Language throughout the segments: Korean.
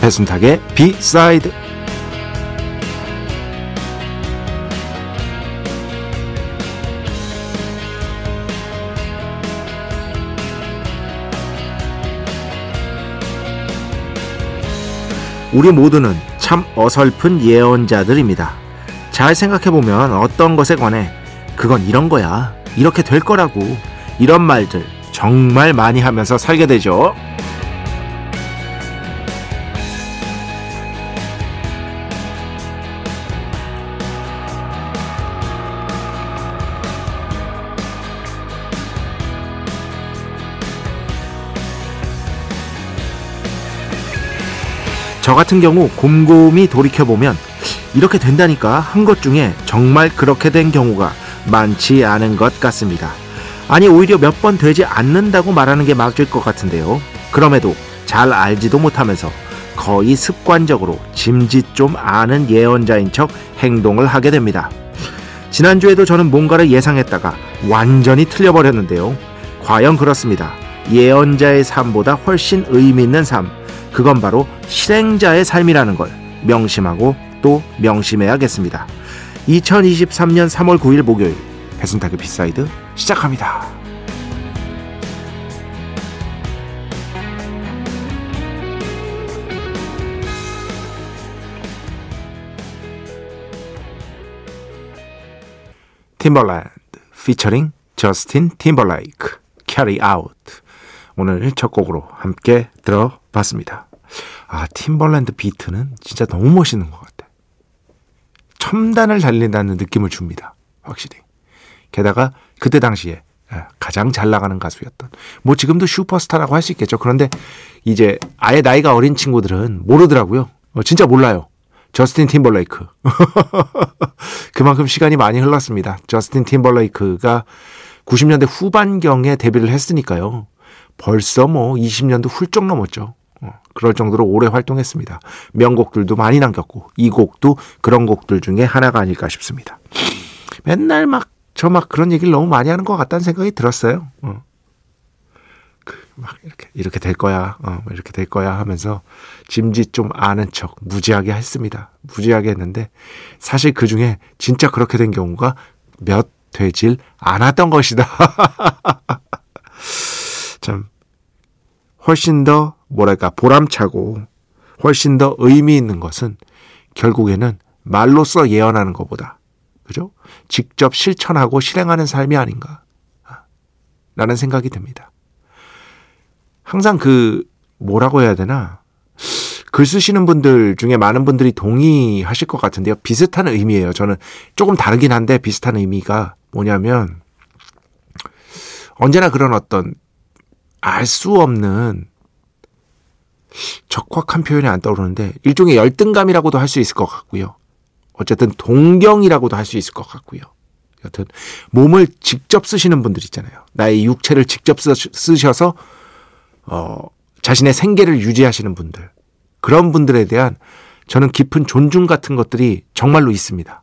배순탁의 비사이드 우리 모두는 참 어설픈 예언자들입니다. 잘 생각해보면 어떤 것에 관해 그건 이런 거야. 이렇게 될 거라고. 이런 말들 정말 많이 하면서 살게 되죠. 저 같은 경우 곰곰이 돌이켜보면 이렇게 된다니까 한 것 중에 정말 그렇게 된 경우가 많지 않은 것 같습니다. 아니 오히려 몇 번 되지 않는다고 말하는 게 맞을 것 같은데요. 그럼에도 잘 알지도 못하면서 거의 습관적으로 짐짓 좀 아는 예언자인 척 행동을 하게 됩니다. 지난주에도 저는 뭔가를 예상했다가 완전히 틀려버렸는데요. 과연 그렇습니다. 예언자의 삶보다 훨씬 의미 있는 삶. 그건 바로 실행자의 삶이라는 걸 명심하고 또 명심해야겠습니다. 2023년 3월 9일 목요일 배순탁의 B side 시작합니다. 팀벌랜드 피처링 저스틴 팀벌레이크 Carry Out 오늘 첫 곡으로 함께 들어봤습니다. 아 팀벌랜드 비트는 진짜 너무 멋있는 것 같아. 첨단을 달린다는 느낌을 줍니다. 확실히. 게다가 그때 당시에 가장 잘 나가는 가수였던 뭐 지금도 슈퍼스타라고 할 수 있겠죠. 그런데 이제 아예 나이가 어린 친구들은 모르더라고요. 어, 진짜 몰라요. 저스틴 팀벌레이크. 그만큼 시간이 많이 흘렀습니다. 저스틴 팀벌레이크가 90년대 후반경에 데뷔를 했으니까요. 벌써 뭐 20년도 훌쩍 넘었죠. 어, 그럴 정도로 오래 활동했습니다. 명곡들도 많이 남겼고 이 곡도 그런 곡들 중에 하나가 아닐까 싶습니다. 맨날 막 저막 그런 얘기를 너무 많이 하는 것 같다는 생각이 들었어요. 어. 막 이렇게 이렇게 될 거야, 어, 뭐 이렇게 될 거야 하면서 짐짓 좀 아는 척 무지하게 했습니다. 무지하게 했는데 사실 그 중에 진짜 그렇게 된 경우가 몇 되질 않았던 것이다. 참 훨씬 더 뭐랄까 보람차고 훨씬 더 의미 있는 것은 결국에는 말로써 예언하는 것보다 그죠? 직접 실천하고 실행하는 삶이 아닌가 라는 생각이 듭니다. 항상 그 뭐라고 해야 되나 글 쓰시는 분들 중에 많은 분들이 동의하실 것 같은데요. 비슷한 의미예요. 저는 조금 다르긴 한데 비슷한 의미가 뭐냐면 언제나 그런 어떤 알 수 없는 적확한 표현이 안 떠오르는데 일종의 열등감이라고도 할 수 있을 것 같고요. 어쨌든 동경이라고도 할 수 있을 것 같고요. 여튼 몸을 직접 쓰시는 분들 있잖아요. 나의 육체를 직접 쓰셔서 어, 자신의 생계를 유지하시는 분들 그런 분들에 대한 저는 깊은 존중 같은 것들이 정말로 있습니다.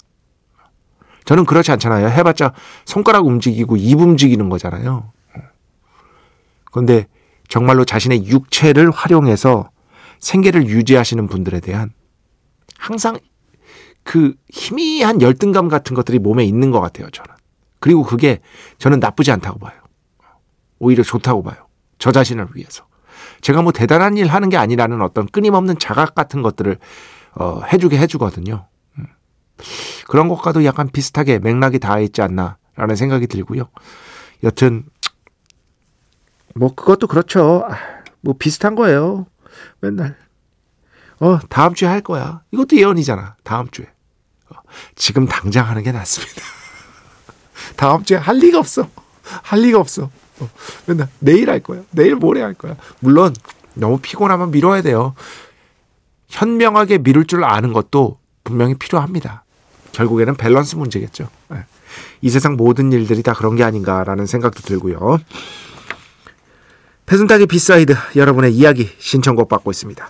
저는 그렇지 않잖아요. 해봤자 손가락 움직이고 입 움직이는 거잖아요. 그런데 정말로 자신의 육체를 활용해서 생계를 유지하시는 분들에 대한 항상 그 희미한 열등감 같은 것들이 몸에 있는 것 같아요, 저는. 그리고 그게 저는 나쁘지 않다고 봐요. 오히려 좋다고 봐요. 저 자신을 위해서. 제가 뭐 대단한 일 하는 게 아니라는 어떤 끊임없는 자각 같은 것들을 어, 해주게 해주거든요. 음. 그런 것과도 약간 비슷하게 맥락이 닿아 있지 않나라는 생각이 들고요. 여튼 뭐 그것도 그렇죠. 아, 뭐 비슷한 거예요. 맨날 어, 다음 주에 할 거야. 이것도 예언이잖아. 다음 주에. 어, 지금 당장 하는 게 낫습니다. 다음 주에 할 리가 없어. 할 리가 없어. 어, 맨날 내일 할 거야. 내일 모레 할 거야. 물론 너무 피곤하면 미뤄야 돼요. 현명하게 미룰 줄 아는 것도 분명히 필요합니다. 결국에는 밸런스 문제겠죠. 네. 이 세상 모든 일들이 다 그런 게 아닌가라는 생각도 들고요. 배순탁의 B side 여러분의 이야기 신청곡 받고 있습니다.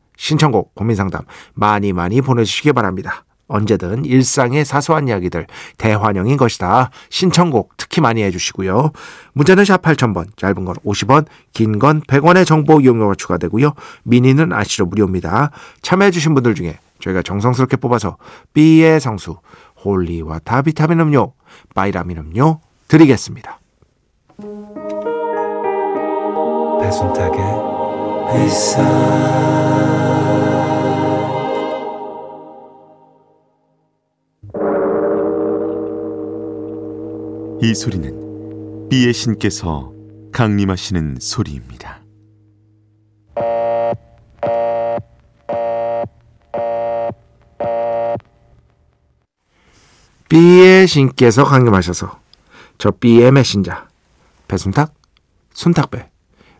신청곡 고민상담 많이 많이 보내주시기 바랍니다. 언제든 일상의 사소한 이야기들 대환영인 것이다. 신청곡 특히 많이 해주시고요. 문자는 샵 8000번, 짧은 건 50원, 긴 건 100원의 정보 이용료가 추가되고요. 미니는 아시로 무료입니다. 참여해주신 분들 중에 저희가 정성스럽게 뽑아서 B의 성수, holy water 비타민 음료, 바이라민 음료 드리겠습니다. 배순탁의 회사 이 소리는 비의 신께서 강림하시는 소리입니다. B의 신께서 강림하셔서 저 B의 메신저 배순탁, 순탁배,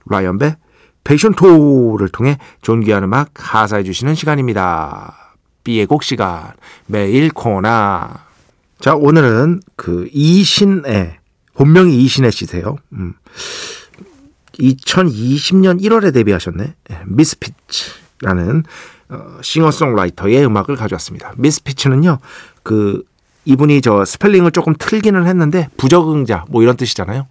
라이언배, 패션토를 통해 존귀한 음악 하사해 주시는 시간입니다. B의 곡 시간 매일 코나 자, 오늘은 그 이신애, 본명이 이신애 씨세요. 음. 2020년 1월에 데뷔하셨네. 미스피치라는 어, 싱어송라이터의 음악을 가져왔습니다. MSFTZ는요, 그 이분이 저 스펠링을 조금 틀기는 했는데 부적응자 뭐 이런 뜻이잖아요.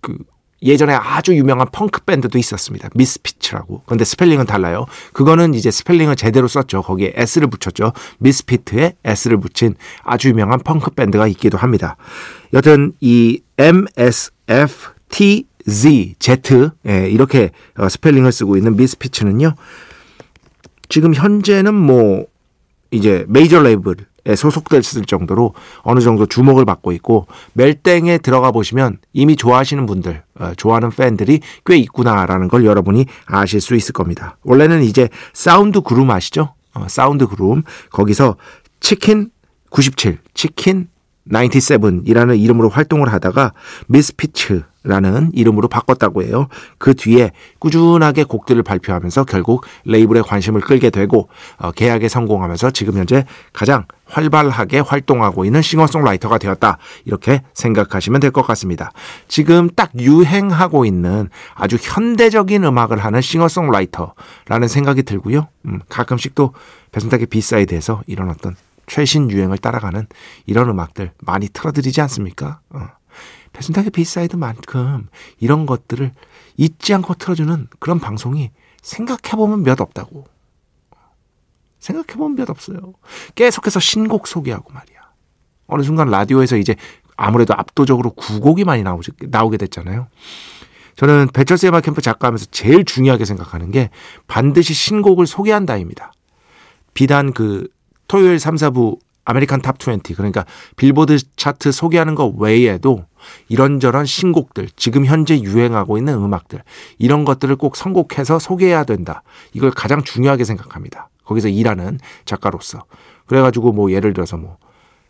그 예전에 아주 유명한 펑크 밴드도 있었습니다. Misfits라고. 근데 스펠링은 달라요. 그거는 이제 스펠링을 제대로 썼죠. 거기에 S를 붙였죠. misfit에 S를 붙인 아주 유명한 펑크 밴드가 있기도 합니다. 여튼 이 MSFTZ Z 예, 이렇게 어, 스펠링을 쓰고 있는 MSFTZ는요. 지금 현재는 뭐 이제 메이저 레이블 소속됐을 정도로 어느 정도 주목을 받고 있고 멜땡에 들어가 보시면 이미 좋아하시는 분들, 어, 좋아하는 팬들이 꽤 있구나라는 걸 여러분이 아실 수 있을 겁니다. 원래는 이제 SoundCloud 아시죠? 어, SoundCloud 거기서 치킨 97, 치킨 97이라는 이름으로 활동을 하다가 미스피츠라는 이름으로 바꿨다고 해요. 그 뒤에 꾸준하게 곡들을 발표하면서 결국 레이블의 관심을 끌게 되고 어, 계약에 성공하면서 지금 현재 가장 활발하게 활동하고 있는 싱어송라이터가 되었다. 이렇게 생각하시면 될 것 같습니다. 지금 딱 유행하고 있는 아주 현대적인 음악을 하는 싱어송라이터라는 생각이 들고요. 음, 가끔씩 또 배순탁의 B side에서 이런 어떤 최신 유행을 따라가는 이런 음악들 많이 틀어드리지 않습니까? 어. 배순탁의 B side만큼 이런 것들을 잊지 않고 틀어주는 그런 방송이 생각해보면 몇 없다고. 생각해보면 몇 없어요. 계속해서 신곡 소개하고 말이야. 어느 순간 라디오에서 이제 아무래도 압도적으로 구곡이 많이 나오, 나오게 됐잖아요. 저는 배철수 음악 캠프 작가하면서 제일 중요하게 생각하는 게 반드시 신곡을 소개한다입니다. 비단 그 토요일 3, 4부 American Top 20, 그러니까 빌보드 차트 소개하는 것 외에도 이런저런 신곡들, 지금 현재 유행하고 있는 음악들, 이런 것들을 꼭 선곡해서 소개해야 된다. 이걸 가장 중요하게 생각합니다. 거기서 일하는 작가로서. 그래가지고 뭐 예를 들어서 뭐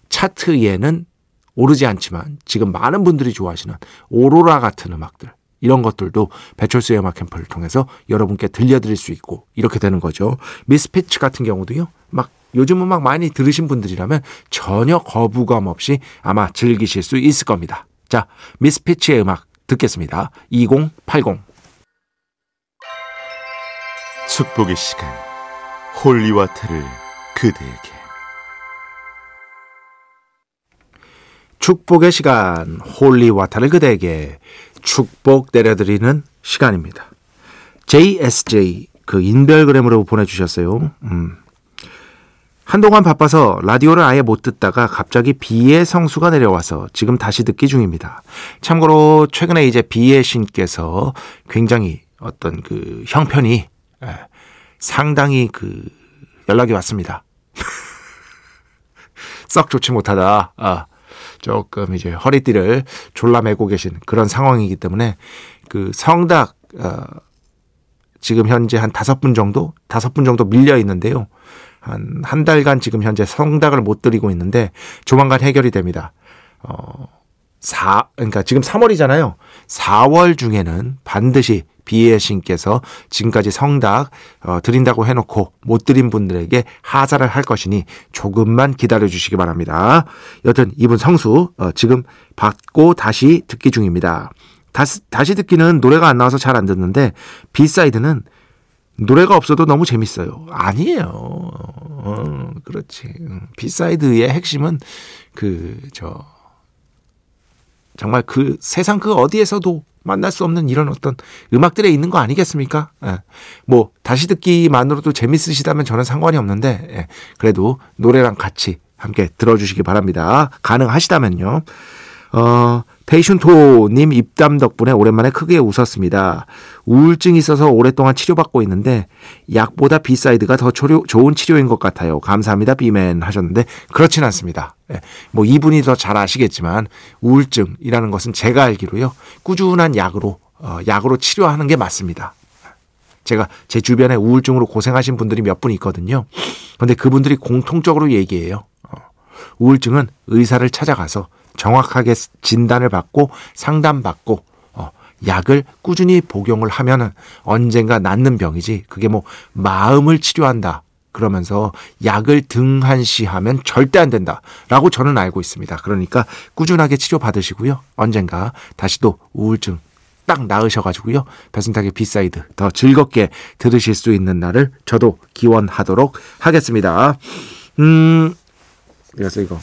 차트에는 오르지 않지만 지금 많은 분들이 좋아하시는 오로라 같은 음악들, 이런 것들도 배철수의 음악 캠프를 통해서 여러분께 들려드릴 수 있고 이렇게 되는 거죠. MSFTZ 같은 경우도요. 막 요즘 음악 많이 들으신 분들이라면 전혀 거부감 없이 아마 즐기실 수 있을 겁니다. 자, MSFTZ의 음악 듣겠습니다. 2080. 축복의 시간, holy water를 그대에게. 축복의 시간, holy water를 그대에게 축복 내려드리는 시간입니다. JSJ, 그 인별그램으로 보내주셨어요. 음. 한동안 바빠서 라디오를 아예 못 듣다가 갑자기 B의 성수가 내려와서 지금 다시 듣기 중입니다. 참고로 최근에 이제 B의 신께서 굉장히 어떤 그 형편이 예, 상당히 그 연락이 왔습니다. 썩 좋지 못하다. 아, 조금 이제 허리띠를 졸라매고 계신 그런 상황이기 때문에 그 성닭 어, 지금 현재 한 다섯 분 정도 다섯 분 정도 밀려 있는데요. 한, 한 달간 지금 현재 성닭을 못 드리고 있는데 조만간 해결이 됩니다. 어, 4, 그러니까 지금 3월이잖아요. 4월 중에는 반드시 비의 신께서 지금까지 성닭 어, 드린다고 해놓고 못 드린 분들에게 하사를 할 것이니 조금만 기다려 주시기 바랍니다. 여튼 이분 성수 어, 지금 받고 다시 듣기 중입니다. 다시, 다시 듣기는 노래가 안 나와서 잘 안 듣는데 B side는 노래가 없어도 너무 재밌어요. 아니에요. 어, 그렇지. B side의 핵심은 그, 저, 정말 그 세상 그 어디에서도 만날 수 없는 이런 어떤 음악들에 있는 거 아니겠습니까? 예. 뭐, 다시 듣기만으로도 재밌으시다면 저는 상관이 없는데, 예. 그래도 노래랑 같이 함께 들어주시기 바랍니다. 가능하시다면요. 어, 페이슌토님 입담 덕분에 오랜만에 크게 웃었습니다. 우울증이 있어서 오랫동안 치료받고 있는데 약보다 B side가 더 초료, 좋은 치료인 것 같아요. 감사합니다. B멘 하셨는데 그렇진 않습니다. 예, 뭐 이분이 더 잘 아시겠지만 우울증이라는 것은 제가 알기로요. 꾸준한 약으로 어, 약으로 치료하는 게 맞습니다. 제가 제 주변에 우울증으로 고생하신 분들이 몇 분 있거든요. 근데 그분들이 공통적으로 얘기해요. 어, 우울증은 의사를 찾아가서 정확하게 진단을 받고 상담받고 어, 약을 꾸준히 복용을 하면은 언젠가 낫는 병이지 그게 뭐 마음을 치료한다 그러면서 약을 등한시하면 절대 안 된다라고 저는 알고 있습니다. 그러니까 꾸준하게 치료 받으시고요. 언젠가 다시 또 우울증 딱 나으셔가지고요. 배순탁의 B side 더 즐겁게 들으실 수 있는 날을 저도 기원하도록 하겠습니다. 음, 그래서 이거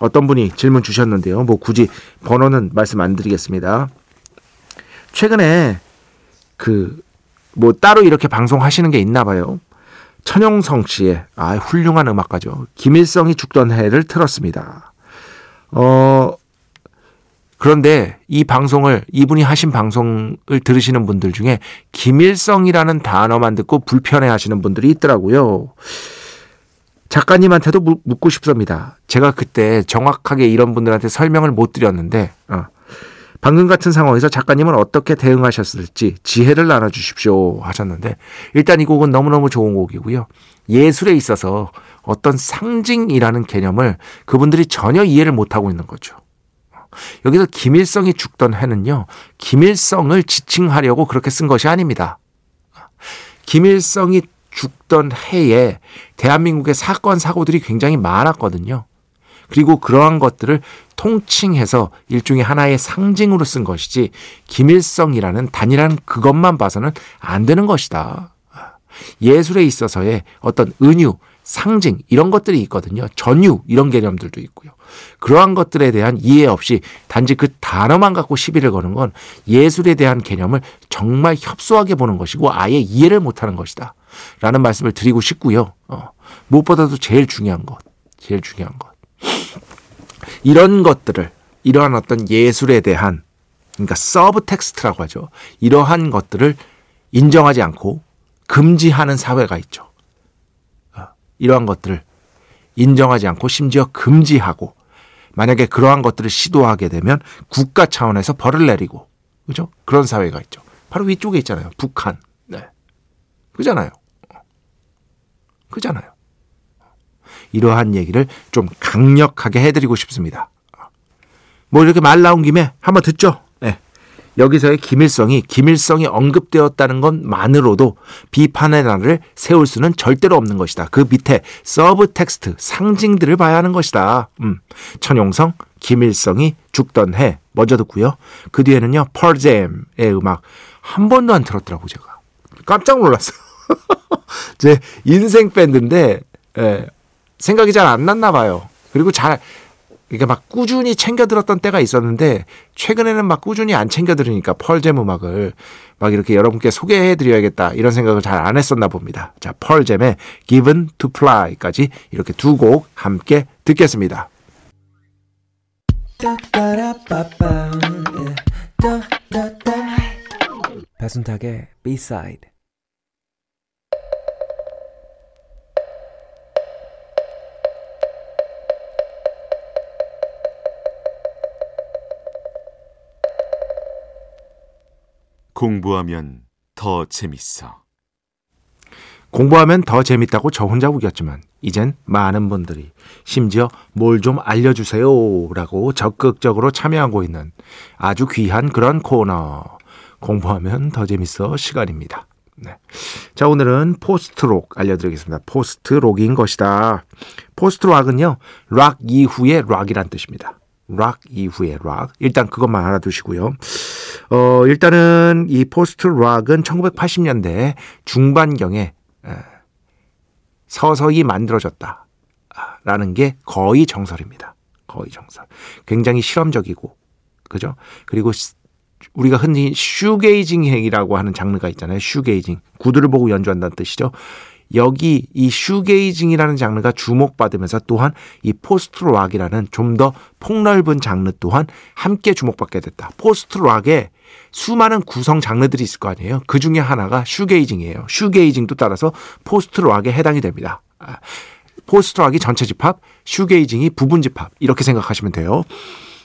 어떤 분이 질문 주셨는데요. 뭐 굳이 번호는 말씀 안 드리겠습니다. 최근에 그 뭐 따로 이렇게 방송하시는 게 있나 봐요. 천용성 씨의 아 훌륭한 음악가죠. 김일성이 죽던 해를 틀었습니다. 어 그런데 이 방송을 이분이 하신 방송을 들으시는 분들 중에 김일성이라는 단어만 듣고 불편해 하시는 분들이 있더라고요. 작가님한테도 묻고 싶습니다. 제가 그때 정확하게 이런 분들한테 설명을 못 드렸는데, 어, 방금 같은 상황에서 작가님은 어떻게 대응하셨을지 지혜를 나눠주십시오 하셨는데, 일단 이 곡은 너무너무 좋은 곡이고요. 예술에 있어서 어떤 상징이라는 개념을 그분들이 전혀 이해를 못하고 있는 거죠. 여기서 김일성이 죽던 해는요, 김일성을 지칭하려고 그렇게 쓴 것이 아닙니다. 김일성이 죽던 해에 대한민국의 사건, 사고들이 굉장히 많았거든요. 그리고 그러한 것들을 통칭해서 일종의 하나의 상징으로 쓴 것이지 김일성이라는 단일한 그것만 봐서는 안 되는 것이다. 예술에 있어서의 어떤 은유, 상징 이런 것들이 있거든요. 전유 이런 개념들도 있고요. 그러한 것들에 대한 이해 없이 단지 그 단어만 갖고 시비를 거는 건 예술에 대한 개념을 정말 협소하게 보는 것이고 아예 이해를 못하는 것이다. 라는 말씀을 드리고 싶고요. 어, 무엇보다도 제일 중요한 것, 제일 중요한 것. 이런 것들을, 이러한 어떤 예술에 대한, 그러니까 subtext라고 하죠. 이러한 것들을 인정하지 않고 금지하는 사회가 있죠. 어, 이러한 것들을 인정하지 않고 심지어 금지하고 만약에 그러한 것들을 시도하게 되면 국가 차원에서 벌을 내리고 그죠? 그런 사회가 있죠. 바로 위쪽에 있잖아요. 북한. 네. 그잖아요. 그잖아요. 이러한 얘기를 좀 강력하게 해드리고 싶습니다. 뭐 이렇게 말 나온 김에 한번 듣죠. 네. 여기서의 김일성이 김일성이 언급되었다는 것만으로도 비판의 날을 세울 수는 절대로 없는 것이다. 그 밑에 subtext 상징들을 봐야 하는 것이다. 음. 천용성 김일성이 죽던 해 먼저 듣고요. 그 뒤에는요 Pearl Jam의 음악 한 번도 안 들었더라고 제가 깜짝 놀랐어. 제 인생 밴드인데 예, 생각이 잘 안 났나 봐요. 그리고 잘 그러니까 막 꾸준히 챙겨 들었던 때가 있었는데 최근에는 막 꾸준히 안 챙겨 들으니까 펄잼 음악을 막 이렇게 여러분께 소개해 드려야겠다 이런 생각을 잘 안 했었나 봅니다. 자, 펄잼의 Given to Fly까지 이렇게 두 곡 함께 듣겠습니다. 배순탁의 B-side 공부하면 더 재밌어. 공부하면 더 재밌다고 저 혼자 우겼지만 이젠 많은 분들이 심지어 뭘 좀 알려주세요 라고 적극적으로 참여하고 있는 아주 귀한 그런 코너 공부하면 더 재밌어 시간입니다. 네. 자 오늘은 포스트록 알려드리겠습니다. 포스트록인 것이다. 포스트록은요 락 이후의 락이란 뜻입니다. 락 이후의 락 일단 그것만 알아두시고요. 어 일단은 이 post rock은 1980년대 중반경에 서서히 만들어졌다. 라는 게 거의 정설입니다. 거의 정설. 굉장히 실험적이고, 그죠? 그리고 우리가 흔히 shoegazing이라고 하는 장르가 있잖아요. shoegazing. 구두를 보고 연주한다는 뜻이죠. 여기 이 shoegazing이라는 장르가 주목받으면서 또한 이 post rock이라는 좀 더 폭넓은 장르 또한 함께 주목받게 됐다. post rock에 수많은 구성 장르들이 있을 거 아니에요. 그 중에 하나가 shoegazing이에요. shoegazing도 따라서 post rock에 해당이 됩니다. 아, post rock이 전체 집합, shoegazing이 부분 집합 이렇게 생각하시면 돼요.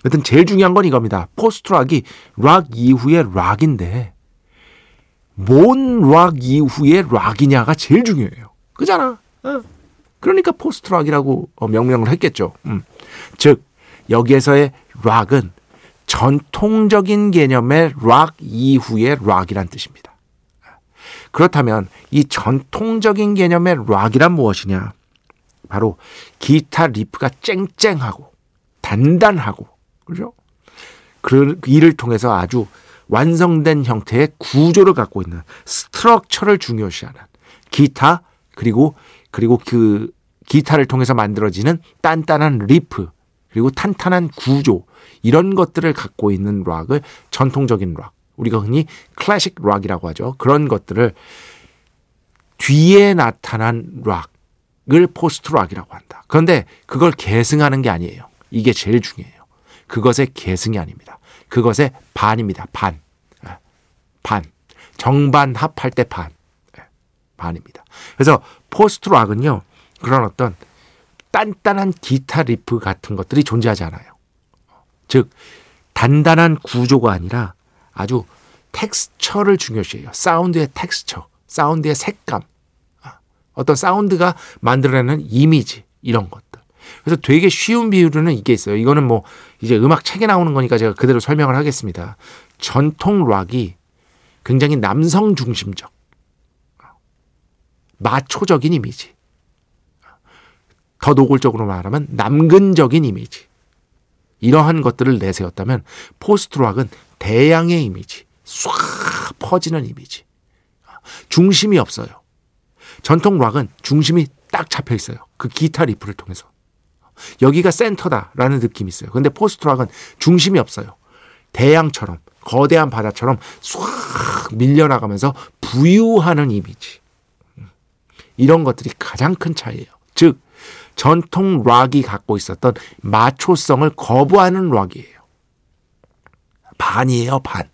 여튼 제일 중요한 건 이겁니다. post rock이 락 이후의 락인데 뭔 락 이후의 락이냐가 제일 중요해요. 그잖아. 어. 그러니까 post rock이라고 어, 명명을 했겠죠. 음. 즉 여기에서의 락은 전통적인 개념의 락 이후의 락이란 뜻입니다. 그렇다면 이 전통적인 개념의 락이란 무엇이냐? 바로 기타 riff가 쨍쨍하고 단단하고 그죠? 그 이를 통해서 아주 완성된 형태의 구조를 갖고 있는 structure를 중요시하는 기타 그리고 그리고 그 기타를 통해서 만들어지는 단단한 리프 그리고 탄탄한 구조 이런 것들을 갖고 있는 락을 전통적인 락 우리가 흔히 클래식 락이라고 하죠. 그런 것들을 뒤에 나타난 락을 post rock이라고 한다. 그런데 그걸 계승하는 게 아니에요. 이게 제일 중요해요. 그것의 계승이 아닙니다. 그것의 반입니다. 반. 예. 반. 정반 합할 때 반. 예. 반입니다. 그래서 post rock은요. 그런 어떤 단단한 기타 리프 같은 것들이 존재하지 않아요. 즉 단단한 구조가 아니라 아주 texture를 중요시해요. 사운드의 텍스처, 사운드의 색감, 아, 어떤 사운드가 만들어내는 이미지 이런 것들. 그래서 되게 쉬운 비유로는 이게 있어요. 이거는 뭐 이제 음악 책에 나오는 거니까 제가 그대로 설명을 하겠습니다. 전통 락이 굉장히 남성 중심적, 마초적인 이미지. 더 노골적으로 말하면 남근적인 이미지. 이러한 것들을 내세웠다면 post rock은 대양의 이미지, 쏴 퍼지는 이미지. 중심이 없어요. 전통 락은 중심이 딱 잡혀 있어요. 그 기타 riff를 통해서. 여기가 센터다라는 느낌이 있어요. 근데 post rock은 중심이 없어요. 대양처럼 거대한 바다처럼 쏴 밀려나가면서 부유하는 이미지. 이런 것들이 가장 큰 차이예요. 즉 전통 락이 갖고 있었던 마초성을 거부하는 락이에요. 반이에요, 반.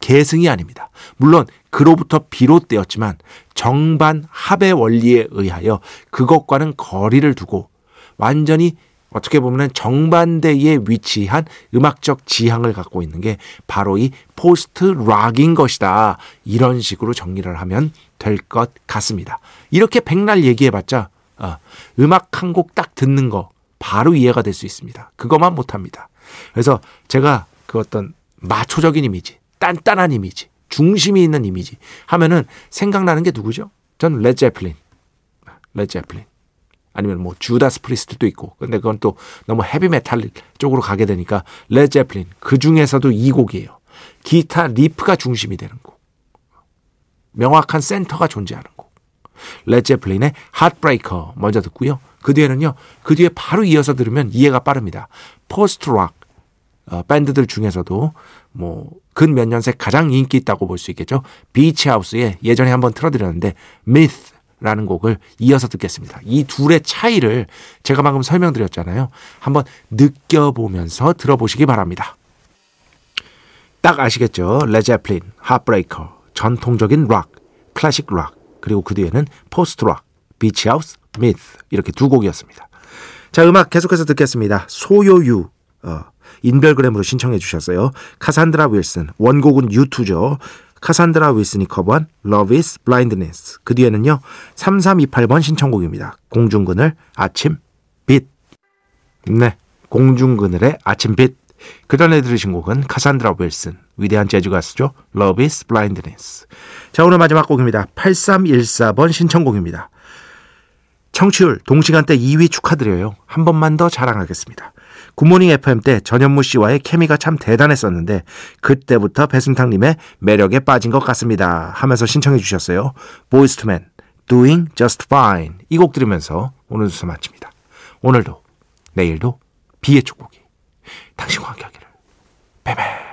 계승이 아닙니다. 물론 그로부터 비롯되었지만 정반 합의 원리에 의하여 그것과는 거리를 두고 완전히 어떻게 보면 정반대에 위치한 음악적 지향을 갖고 있는 게 바로 이 포스트 락인 것이다. 이런 식으로 정리를 하면 될 것 같습니다. 이렇게 백날 얘기해봤자 어, 음악 한 곡 딱 듣는 거 바로 이해가 될 수 있습니다. 그것만 못합니다. 그래서 제가 그 어떤 마초적인 이미지, 단단한 이미지, 중심이 있는 이미지 하면은 생각나는 게 누구죠? 전 Led Zeppelin. Led Zeppelin. 아니면 뭐 Judas Priest도 있고. 근데 그건 또 너무 헤비 메탈 쪽으로 가게 되니까 Led Zeppelin. 그 중에서도 이 곡이에요. 기타 riff가 중심이 되는 곡. 명확한 센터가 존재하는 곡. Led Zeppelin의 Heartbreaker 먼저 듣고요. 그 뒤에는요. 그 뒤에 바로 이어서 들으면 이해가 빠릅니다. post rock 어, 밴드들 중에서도 뭐 근 몇 년새 가장 인기 있다고 볼 수 있겠죠. Beach House의 예전에 한번 틀어드렸는데 Myth 라는 곡을 이어서 듣겠습니다. 이 둘의 차이를 제가 방금 설명드렸잖아요. 한번 느껴보면서 들어보시기 바랍니다. 딱 아시겠죠? Led Zeppelin, Heartbreaker, 전통적인 락, 클래식 락, 그리고 그 뒤에는 post rock, Beach House, Myth 이렇게 두 곡이었습니다. 자, 음악 계속해서 듣겠습니다. 소요유, 어, 인별그램으로 신청해 주셨어요. 카산드라 윌슨, 원곡은 U2죠. 카산드라 윌슨이 커버한 Love is Blindness. 그 뒤에는요, 3328번 신청곡입니다. 공중근을 아침 빛. 네, 공중그늘의 아침 빛. 그 전에 들으신 곡은 카산드라 윌슨, 위대한 재즈 가수죠. Love is Blindness. 자, 오늘 마지막 곡입니다. 8314번 신청곡입니다. 청취율 동시간대 2위 축하드려요. 한 번만 더 자랑하겠습니다. 굿모닝 FM 때 전현무 씨와의 케미가 참 대단했었는데 그때부터 배순탁님의 매력에 빠진 것 같습니다. 하면서 신청해 주셨어요. 보이스투맨 Doing Just Fine 이 곡 들으면서 오늘 수서 마칩니다. 오늘도 내일도 비의 축복이 당신과 함께하기를.